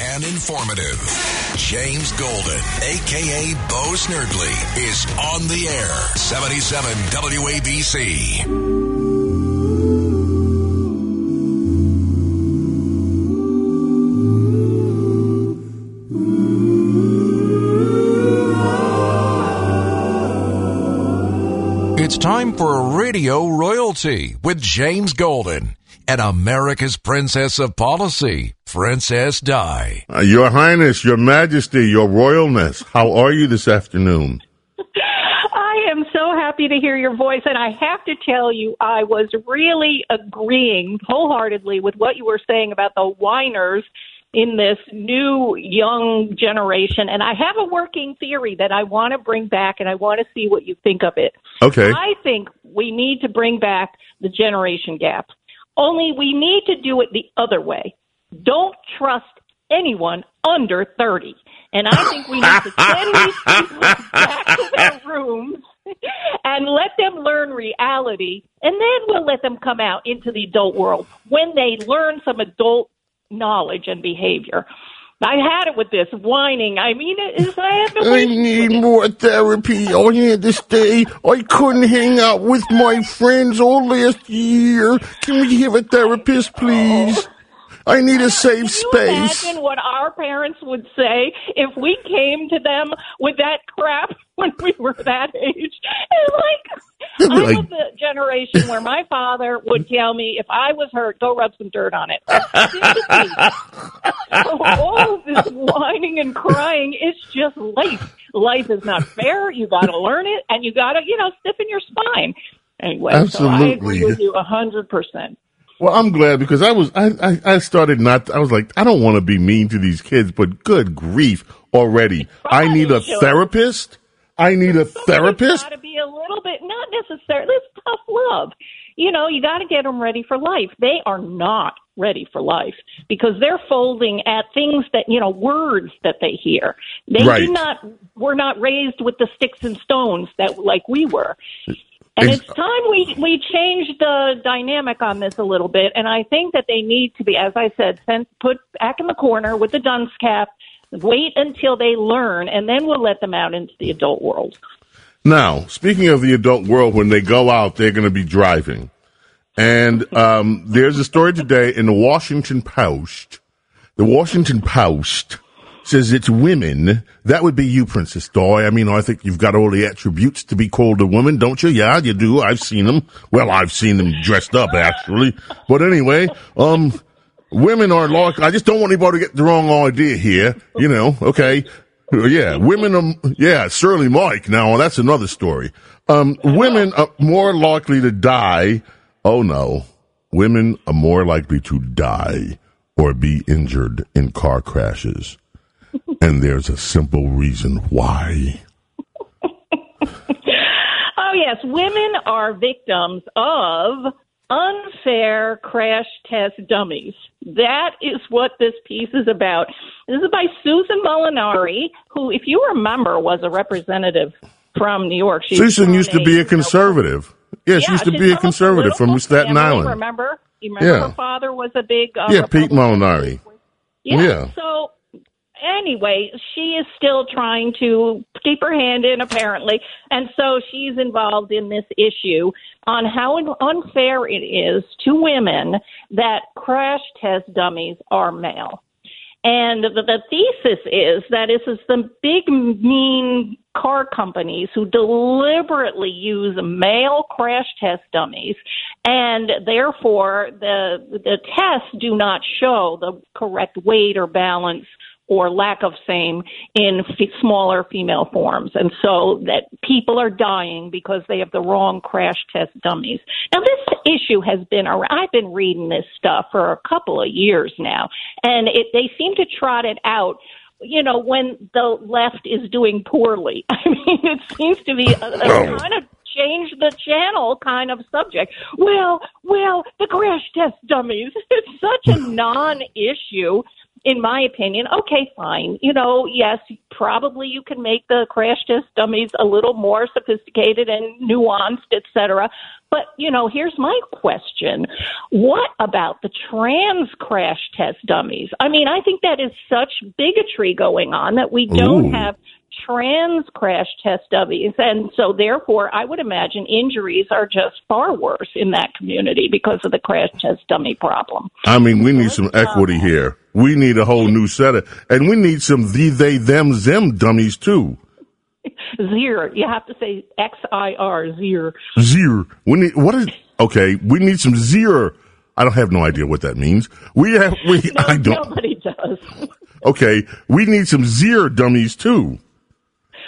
and informative. James Golden, aka Bo Snerdley, is on the air. 77 WABC. It's time for Radio Royalty with James Golden and America's Princess of Policy, Princess Di. Uh, Your Highness, Your Majesty, Your Royalness, how are you this afternoon? I am so happy to hear your voice, and I have to tell you, I was really agreeing wholeheartedly with what you were saying about the whiners in this new young generation. And I have a working theory that I want to bring back, and I want to see what you think of it. Okay. I think we need to bring back the generation gap. Only we need to do it the other way. Don't trust anyone under 30. And I think we need to send these people back to their rooms and let them learn reality, and then we'll let them come out into the adult world when they learn some adult knowledge and behavior. I had it with this whining. I mean, it is, I have to I need more therapy. I had to stay. I couldn't hang out with my friends all last year. Can we have a therapist, please? Oh. I need a safe Can you space. imagine what our parents would say if we came to them with that crap when we were that age? And like, I'm of the generation where my father would tell me if I was hurt, go rub some dirt on it. So all of this whining and crying, it's just life. Life is not fair. You got to learn it, and you got to, you know, stiffen your spine. Anyway, so I agree Absolutely. with you a hundred percent. Well, I'm glad because I was I, I, I started not I was like I don't want to be mean to these kids, but good grief already. I need a Sure. therapist. I need a therapist. Got to be a little bit, not necessarily. It's tough love. You know, you got to get them ready for life. They are not ready for life because they're folding at things that you know, words that they hear. They Right. do not. Were not raised with the sticks and stones that like we were. And it's time we we change the dynamic on this a little bit. And I think that they need to be, as I said, sent, put back in the corner with the dunce cap. Wait until they learn, and then we'll let them out into the adult world. Now, speaking of the adult world, when they go out, they're going to be driving. And um, there's a story today in the Washington Post. The Washington Post says it's women. That would be you, Princess Di. I mean, I think you've got all the attributes to be called a woman, don't you? Yeah, you do. I've seen them. Well, I've seen them dressed up, actually. But anyway, um, women are like, I just don't want anybody to get the wrong idea here. You know, okay. Yeah, women are, yeah, Shirley Mike. Now, that's another story. Um, women are more likely to die. Oh no. Women are more likely to die or be injured in car crashes. And there's a simple reason why. Oh, yes. Women are victims of unfair crash test dummies. That is what this piece is about. This is by Susan Molinari, who, if you remember, was a representative from New York. She's Susan used to be a conservative. Yeah, she used to be a conservative from Staten family, Island. Remember? You remember Yeah. her father was a big uh, Yeah, Pete Republican? Molinari. Yeah. Yeah. So anyway, she is still trying to keep her hand in, apparently, and so she's involved in this issue on how unfair it is to women that crash test dummies are male. And the, the thesis is that this is the big, mean car companies who deliberately use male crash test dummies, and therefore the the tests do not show the correct weight or balance or lack of same in f- smaller female forms. And so that people are dying because they have the wrong crash test dummies. Now this issue has been around. I've been reading this stuff for a couple of years now and it, they seem to trot it out you know, when the left is doing poorly. I mean, it seems to be a, a oh. kind of change the channel kind of subject. Well, well, the crash test dummies. It's such a non-issue in my opinion, okay, fine. You know, yes, probably you can make the crash test dummies a little more sophisticated and nuanced, et cetera. But, you know, here's my question. What about the trans crash test dummies? I mean, I think that is such bigotry going on that we don't Ooh. have trans crash test dummies. And so, therefore, I would imagine injuries are just far worse in that community because of the crash test dummy problem. I mean, we need some equity here. We need a whole new set of, and we need some the, they, them, them dummies too. Zir. You have to say X I R, Zir. Zir. We need, what is, okay, we need some zir. I don't have no idea what that means. We have, we, No, I don't, nobody does. okay, we need some zir dummies too.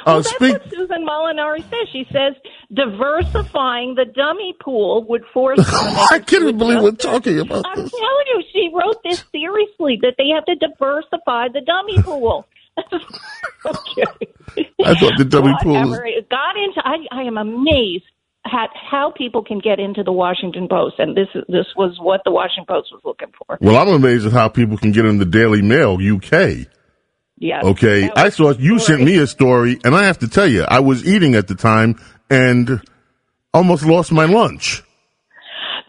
Uh, Well, that's speak, what Susan Molinari says. She says diversifying the dummy pool would force. I to make I a can't believe we're talking about I'm this. telling you, she wrote this seriously that they have to diversify the dummy pool. okay. I thought the dummy pool was- It got into. I, I am amazed at how people can get into the Washington Post, and this is this was what the Washington Post was looking for. Well, I'm amazed at how people can get in the Daily Mail UK. Yes. Okay, I saw you story. sent me a story, and I have to tell you, I was eating at the time and almost lost my lunch.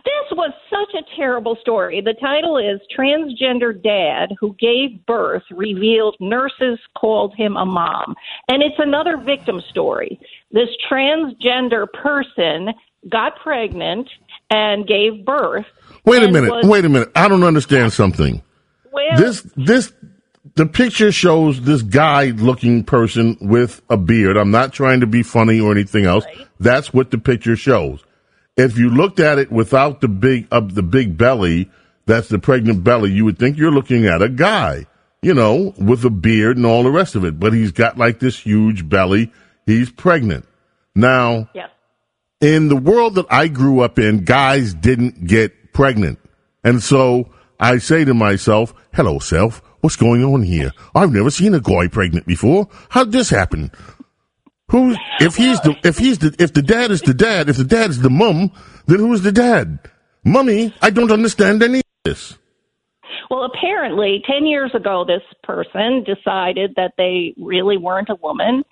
This was such a terrible story. The title is Transgender Dad Who Gave Birth Revealed Nurses Called Him a Mom. And it's another victim story. This transgender person got pregnant and gave birth. Wait a minute, was- wait a minute. I don't understand something. Well, This this the picture shows this guy looking person with a beard. I'm not trying to be funny or anything else. That's what the picture shows. If you looked at it without the big of the big belly, that's the pregnant belly, you would think you're looking at a guy, you know, with a beard and all the rest of it. But he's got like this huge belly. He's pregnant. Now, yes. in the world that I grew up in, guys didn't get pregnant. And so I say to myself, hello, self, what's going on here? I've never seen a guy pregnant before. How'd this happen? Who, if he's the, if he's the, if the dad is the dad, if the dad is the mum, then who's the dad? Mummy, I don't understand any of this. Well, apparently, 10 years ago, this person decided that they really weren't a woman.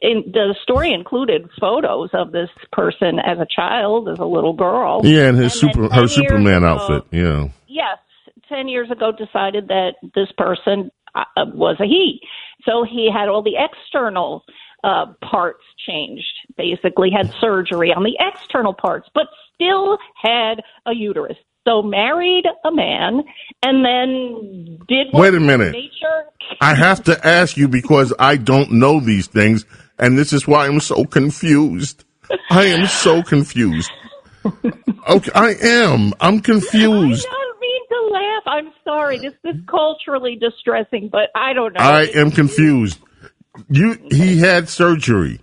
In, the story included photos of this person as a child, as a little girl. Yeah, and his And super, her Superman ago- outfit. Yeah. Yes, 10 years ago, decided that this person uh, was a he. So he had all the external uh, parts changed, basically, had surgery on the external parts, but still had a uterus. So married a man and then did what Wait a minute. nature I have to ask you because I don't know these things, and this is why I'm so confused. I am so confused. Okay, I am. I'm confused. I don't mean to laugh. I'm sorry. This is culturally distressing, but I don't know. I am confused. You, he had surgery.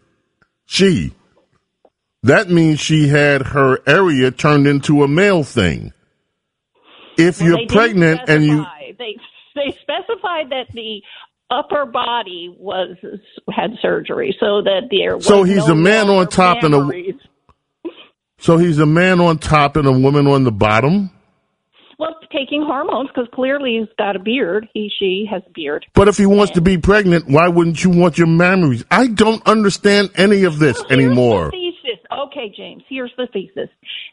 She. That means she had her area turned into a male thing. If Well, you're pregnant and you, they they specified that the upper body was had surgery, so that there. So was he's no a man on top and a- so he's a man on top and a woman on the bottom. Taking hormones because clearly he's got a beard. He she has a beard. But if he wants to be pregnant, why wouldn't you want your mammaries? I don't understand any of this Well, anymore. The thesis. Okay, James. Here's the thesis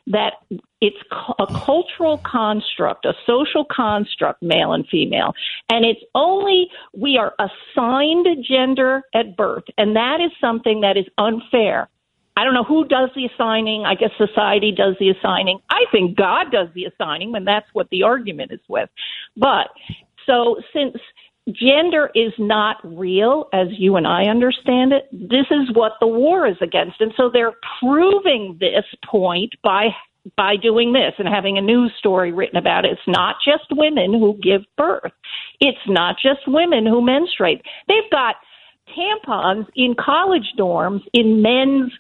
that it's a cultural construct, a social construct, male and female, and it's only we are assigned gender at birth, and that is something that is unfair. I don't know who does the assigning. I guess society does the assigning. I think God does the assigning, and that's what the argument is with. But so since gender is not real as you and I understand it, this is what the war is against. And so they're proving this point by by doing this and having a news story written about it. It's not just women who give birth. It's not just women who menstruate. They've got tampons in college dorms in men's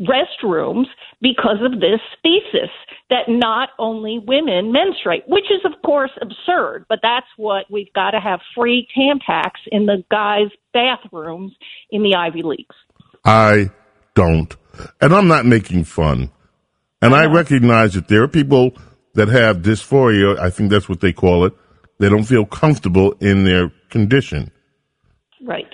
restrooms because of this thesis that not only women menstruate, which is of course absurd, but that's what we've got to have free Tampax in the guys' bathrooms in the Ivy Leagues. I don't. And I'm not making fun. And I, I recognize that there are people that have dysphoria. I think that's what they call it. They don't feel comfortable in their condition. Right.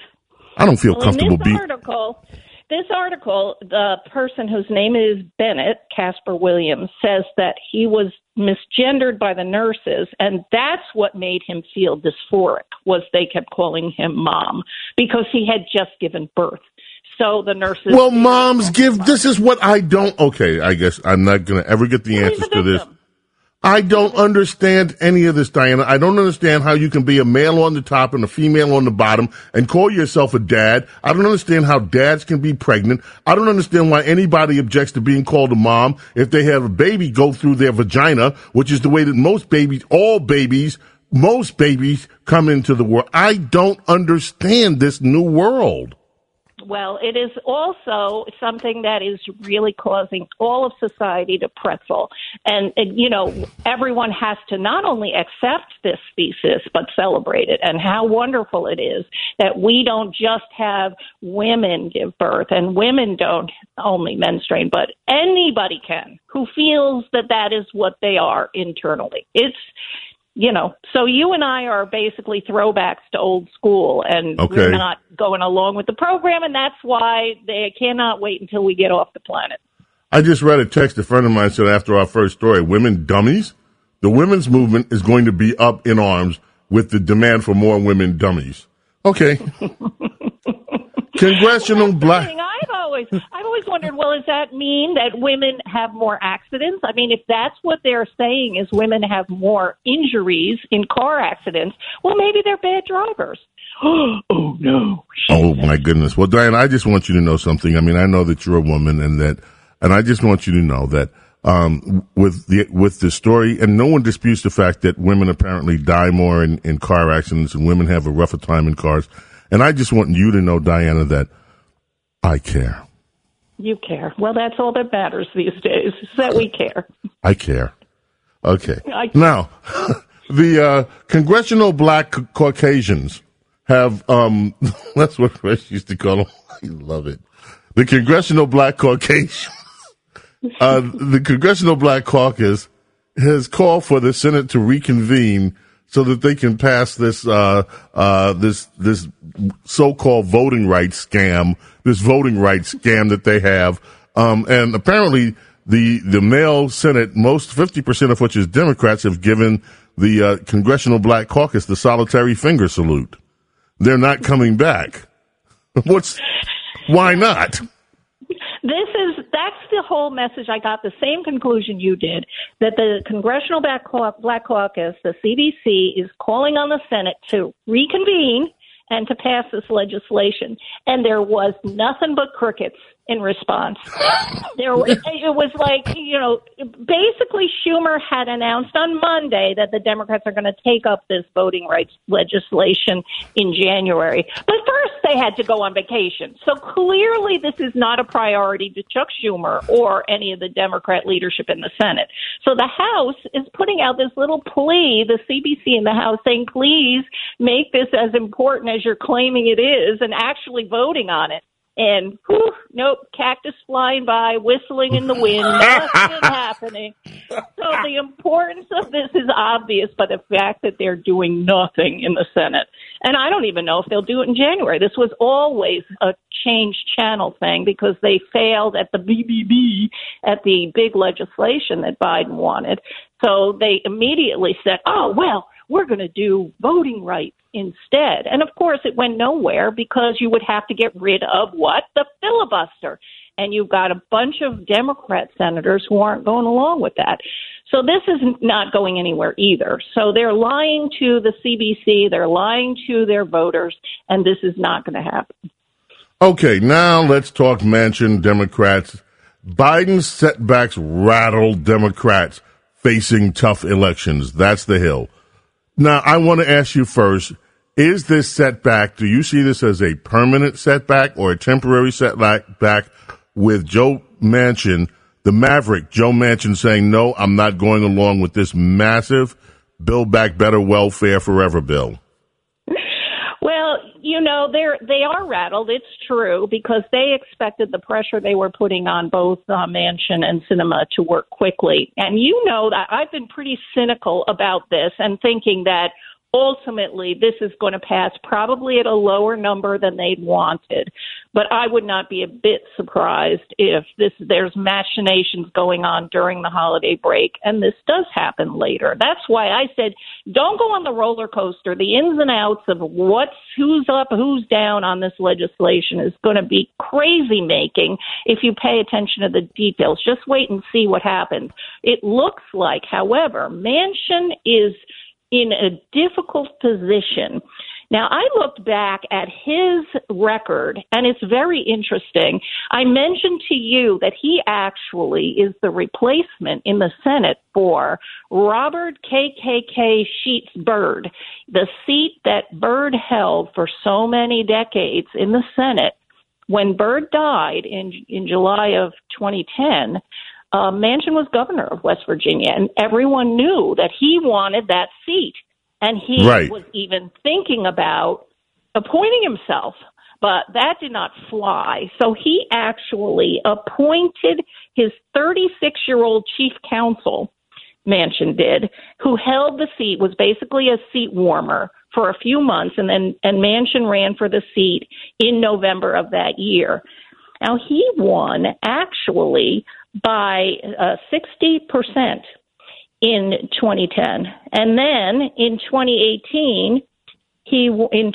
I don't feel well, comfortable being. Article, this article, the person whose name is Bennett, Kaspar Williams, says that he was misgendered by the nurses, and that's what made him feel dysphoric. Was they kept calling him mom because he had just given birth. So the nurses. Well, moms give. This is what I don't. Okay, I guess I'm not going to ever get the answers to this. I don't understand any of this, Diana. I don't understand how you can be a male on the top and a female on the bottom and call yourself a dad. I don't understand how dads can be pregnant. I don't understand why anybody objects to being called a mom if they have a baby go through their vagina, which is the way that most babies, all babies, most babies come into the world. I don't understand this new world. Well, it is also something that is really causing all of society to pretzel. And, and, you know, everyone has to not only accept this thesis, but celebrate it. And how wonderful it is that we don't just have women give birth and women don't only menstruate, but anybody can who feels that that is what they are internally. It's, you know, so you and I are basically throwbacks to old school, and okay. we're not going along with the program, and that's why they cannot wait until we get off the planet. I just read a text a friend of mine said after our first story, women dummies. The women's movement is going to be up in arms with the demand for more women dummies. Okay. Congressional black. I've always, I've always wondered. Well, does that mean that women have more accidents? I mean, if that's what they're saying is women have more injuries in car accidents, well, maybe they're bad drivers. oh no! Oh my goodness! Well, Diane, I just want you to know something. I mean, I know that you're a woman, and that, and I just want you to know that um, with the with the story, and no one disputes the fact that women apparently die more in, in car accidents, and women have a rougher time in cars. And I just want you to know, Diana, that I care. You care. Well, that's all that matters these days, is that we care. I care. Okay. I Now, the uh, Congressional Black Caucasians have, um, that's what Rush used to call them. I love it. The Congressional Black Caucasians, uh, the Congressional Black Caucus has called for the Senate to reconvene so that they can pass this uh, uh, this this so-called voting rights scam, this voting rights scam that they have, um, and apparently the the male Senate, most fifty percent of which is Democrats, have given the uh, Congressional Black Caucus the solitary finger salute. They're not coming back. What's why not? This is the whole message. I got the same conclusion you did that the Congressional Black, Caucus, the CBC, is calling on the Senate to reconvene and to pass this legislation. And there was nothing but crickets in response. there, it was like you know, basically Schumer had announced on Monday that the Democrats are going to take up this voting rights legislation in January. But first, they had to go on vacation. So clearly, this is not a priority to Chuck Schumer or any of the Democrat leadership in the Senate. So the House is putting out this little plea, the CBC in the House, saying, "Please make this as important as you're claiming it is, and actually voting on it." and whew, nope, cactus flying by, whistling in the wind, nothing happening. So the importance of this is obvious by the fact that they're doing nothing in the Senate. And I don't even know if they'll do it in January. This was always a change channel thing because they failed at the BBB, at the big legislation that Biden wanted. So they immediately said, oh, well, we're going to do voting rights instead. And of course, it went nowhere because you would have to get rid of what? The filibuster. And you've got a bunch of Democrat senators who aren't going along with that. So this is not going anywhere either. So they're lying to the CBC, they're lying to their voters, and this is not going to happen. Okay, now let's talk Manchin Democrats Biden's setbacks rattle Democrats facing tough elections. That's the hill. Now, I want to ask you first is this setback, do you see this as a permanent setback or a temporary setback back with Joe Manchin, the maverick, Joe Manchin saying, no, I'm not going along with this massive Build Back Better Welfare Forever bill? You know, they're they are rattled. It's true because they expected the pressure they were putting on both uh, Manchin and Sinema to work quickly. And you know that I've been pretty cynical about this and thinking that ultimately this is going to pass probably at a lower number than they'd wanted. But I would not be a bit surprised if this there's machinations going on during the holiday break and this does happen later. That's why I said don't go on the roller coaster. The ins and outs of what's who's up, who's down on this legislation is going to be crazy making if you pay attention to the details. Just wait and see what happens. It looks like, however, Manchin is in a difficult position. Now, I looked back at his record, and it's very interesting. I mentioned to you that he actually is the replacement in the Senate for Robert KKK Sheets Byrd, the seat that Byrd held for so many decades in the Senate. When Byrd died in in July of 2010, uh, Manchin was governor of West Virginia, and everyone knew that he wanted that seat, and he right. was even thinking about appointing himself. But that did not fly. So he actually appointed his 36 year old chief counsel, Manchin did, who held the seat, was basically a seat warmer for a few months, and then and Manchin ran for the seat in November of that year. Now he won actually by uh, 60% in 2010. And then in 2018, he in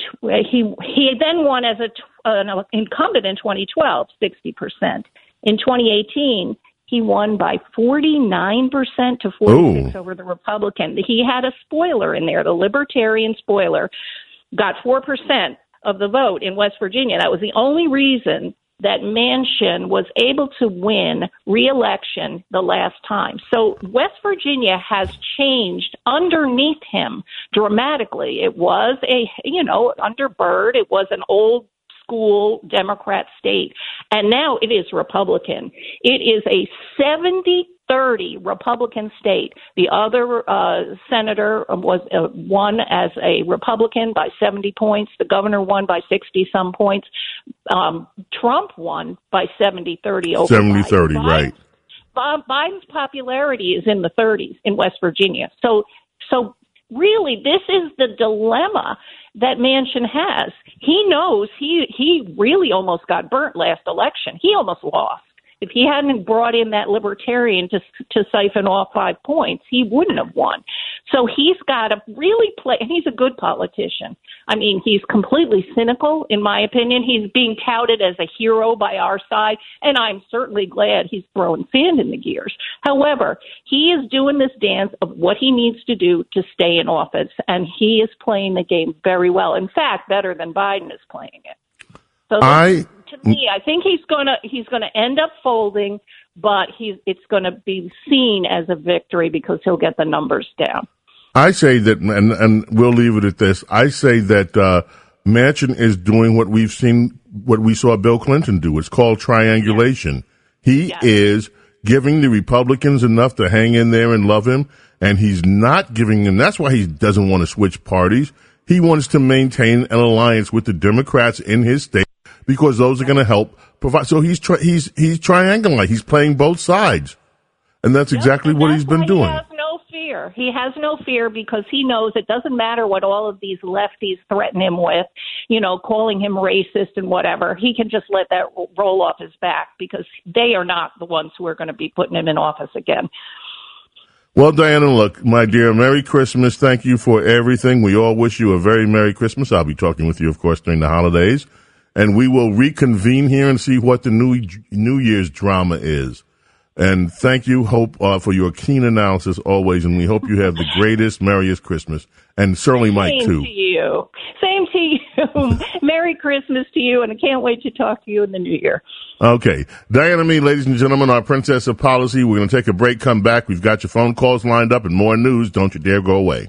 he he then won as a an incumbent in 2012, 60%. In 2018, he won by 49% to 46 Ooh. over the Republican. He had a spoiler in there, the libertarian spoiler, got 4% of the vote in West Virginia. That was the only reason that Manchin was able to win reelection the last time. So West Virginia has changed underneath him dramatically. It was a, you know, under Byrd, it was an old school Democrat state. And now it is Republican. It is a 70 30 Republican state. The other uh, senator was uh, won as a Republican by 70 points. The governor won by 60 some points. Um, Trump won by 70 30 over 70 30, right. Bob Biden's popularity is in the 30s in West Virginia. So, so really, this is the dilemma that Manchin has. He knows he he really almost got burnt last election. He almost lost. If he hadn't brought in that libertarian to to siphon off five points, he wouldn't have won. So he's got to really play, and he's a good politician. I mean, he's completely cynical, in my opinion. He's being touted as a hero by our side, and I'm certainly glad he's throwing sand in the gears. However, he is doing this dance of what he needs to do to stay in office, and he is playing the game very well. In fact, better than Biden is playing it. So I to me, I think he's gonna he's gonna end up folding, but he's it's gonna be seen as a victory because he'll get the numbers down. I say that, and, and we'll leave it at this. I say that uh, Manchin is doing what we've seen, what we saw Bill Clinton do. It's called triangulation. He Yes. is giving the Republicans enough to hang in there and love him, and he's not giving them. That's why he doesn't want to switch parties. He wants to maintain an alliance with the Democrats in his state because those are going to help provide. So he's tri- he's he's triangulating. He's playing both sides, and that's exactly And what that's he's been doing. He has no fear. He has no fear because he knows it doesn't matter what all of these lefties threaten him with, you know, calling him racist and whatever. He can just let that roll off his back because they are not the ones who are going to be putting him in office again. Well, Diana, look, my dear, Merry Christmas. Thank you for everything. We all wish you a very Merry Christmas. I'll be talking with you, of course, during the holidays. And we will reconvene here and see what the new New Year's drama is. And thank you, Hope, uh, for your keen analysis always. And we hope you have the greatest, merriest Christmas. And certainly Mike, too. Same too. to you. Same to you. Merry Christmas to you, and I can't wait to talk to you in the new year. Okay. Diana Me, ladies and gentlemen, our princess of policy. We're going to take a break, come back. We've got your phone calls lined up and more news. Don't you dare go away.